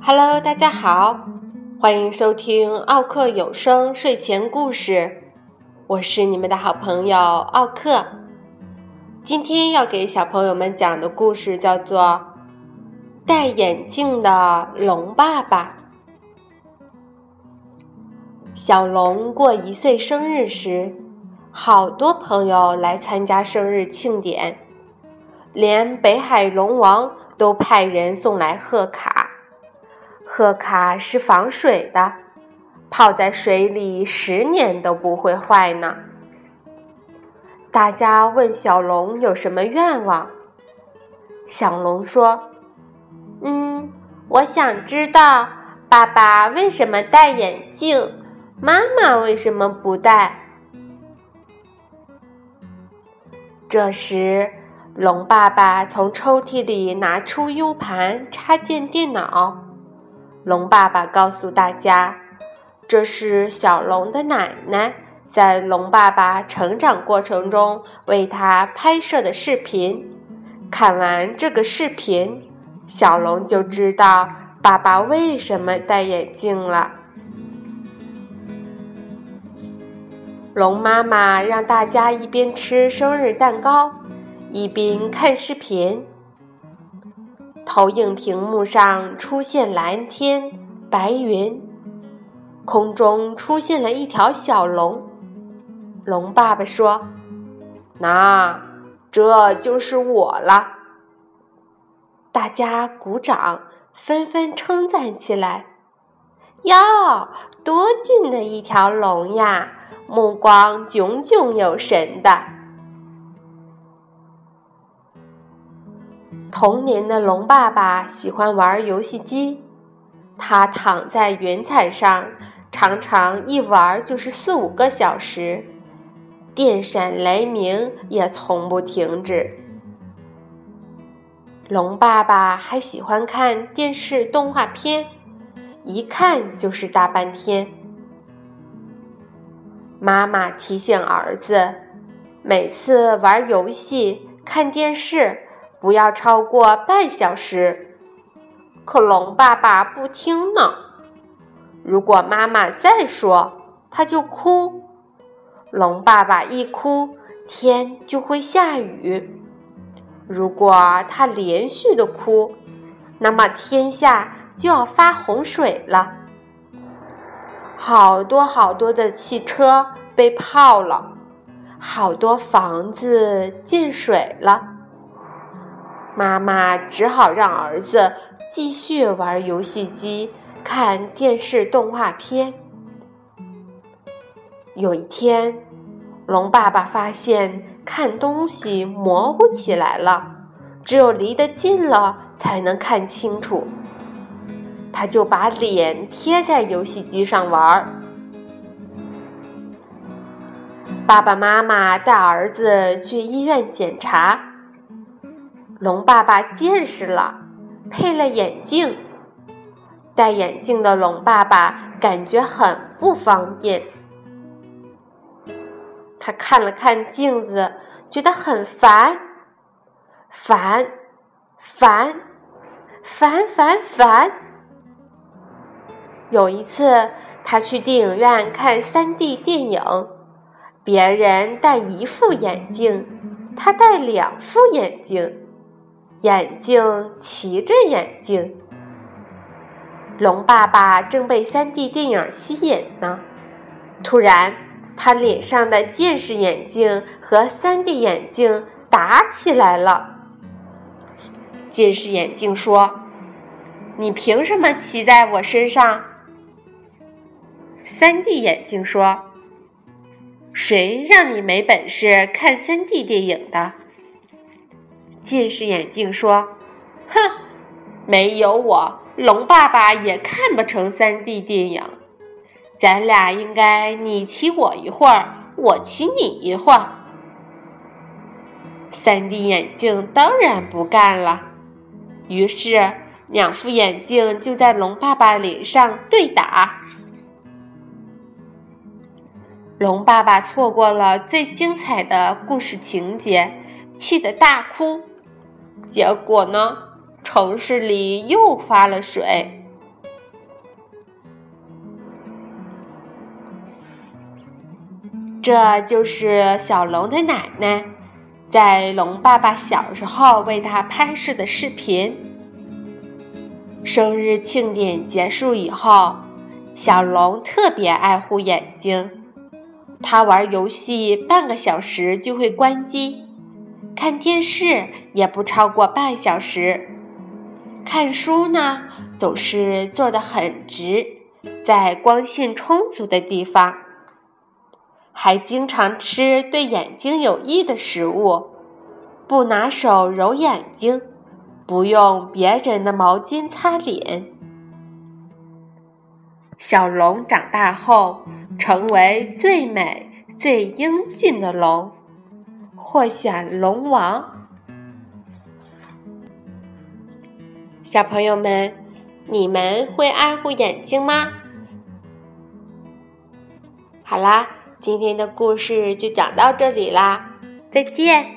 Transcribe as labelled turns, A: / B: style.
A: Hello，大家好，欢迎收听奥克有声睡前故事，我是你们的好朋友奥克。今天要给小朋友们讲的故事叫做《戴眼镜的龙爸爸》。小龙过一岁生日时，好多朋友来参加生日庆典，连北海龙王都派人送来贺卡。贺卡是防水的，泡在水里十年都不会坏呢。大家问小龙有什么愿望，小龙说：“嗯，我想知道爸爸为什么戴眼镜，妈妈为什么不戴。”这时，龙爸爸从抽屉里拿出 U 盘，插进电脑。龙爸爸告诉大家：“这是小龙的奶奶在龙爸爸成长过程中为他拍摄的视频。看完这个视频，小龙就知道爸爸为什么戴眼镜了。”龙妈妈让大家一边吃生日蛋糕，一边看视频。投影屏幕上出现蓝天白云，空中出现了一条小龙。龙爸爸说：“那这就是我了。”大家鼓掌，纷纷称赞起来：“哟，多俊的一条龙呀！目光炯炯有神的。”童年的龙爸爸喜欢玩游戏机，他躺在云彩上，常常一玩就是四五个小时，电闪雷鸣也从不停止。龙爸爸还喜欢看电视动画片，一看就是大半天。妈妈提醒儿子，每次玩游戏、看电视。不要超过半小时，可龙爸爸不听呢。如果妈妈再说，他就哭。龙爸爸一哭，天就会下雨。如果他连续的哭，那么天下就要发洪水了。好多好多的汽车被泡了，好多房子进水了。妈妈只好让儿子继续玩游戏机、看电视动画片。有一天，龙爸爸发现看东西模糊起来了，只有离得近了才能看清楚。他就把脸贴在游戏机上玩。爸爸妈妈带儿子去医院检查。龙爸爸见识了，配了眼镜。戴眼镜的龙爸爸感觉很不方便。他看了看镜子，觉得很烦，烦，烦，烦烦烦。有一次，他去电影院看三 D 电影，别人戴一副眼镜，他戴两副眼镜。眼镜骑着眼镜，龙爸爸正被三 D 电影吸引呢。突然，他脸上的近视眼镜和三 D 眼镜打起来了。近视眼镜说：“你凭什么骑在我身上？”三 D 眼镜说：“谁让你没本事看三 D 电影的？”近视眼镜说：“哼，没有我，龙爸爸也看不成三 D 电影。咱俩应该你骑我一会儿，我骑你一会儿。”三 D 眼镜当然不干了，于是两副眼镜就在龙爸爸脸上对打。龙爸爸错过了最精彩的故事情节，气得大哭。结果呢，城市里又发了水。这就是小龙的奶奶，在龙爸爸小时候为他拍摄的视频。生日庆典结束以后，小龙特别爱护眼睛，他玩游戏半个小时就会关机，看电视也不超过半小时，看书呢总是坐得很直，在光线充足的地方。还经常吃对眼睛有益的食物，不拿手揉眼睛，不用别人的毛巾擦脸。小龙长大后成为最美、最英俊的龙，获选龙王。小朋友们，你们会爱护眼睛吗？好啦。今天的故事就讲到这里啦，再见。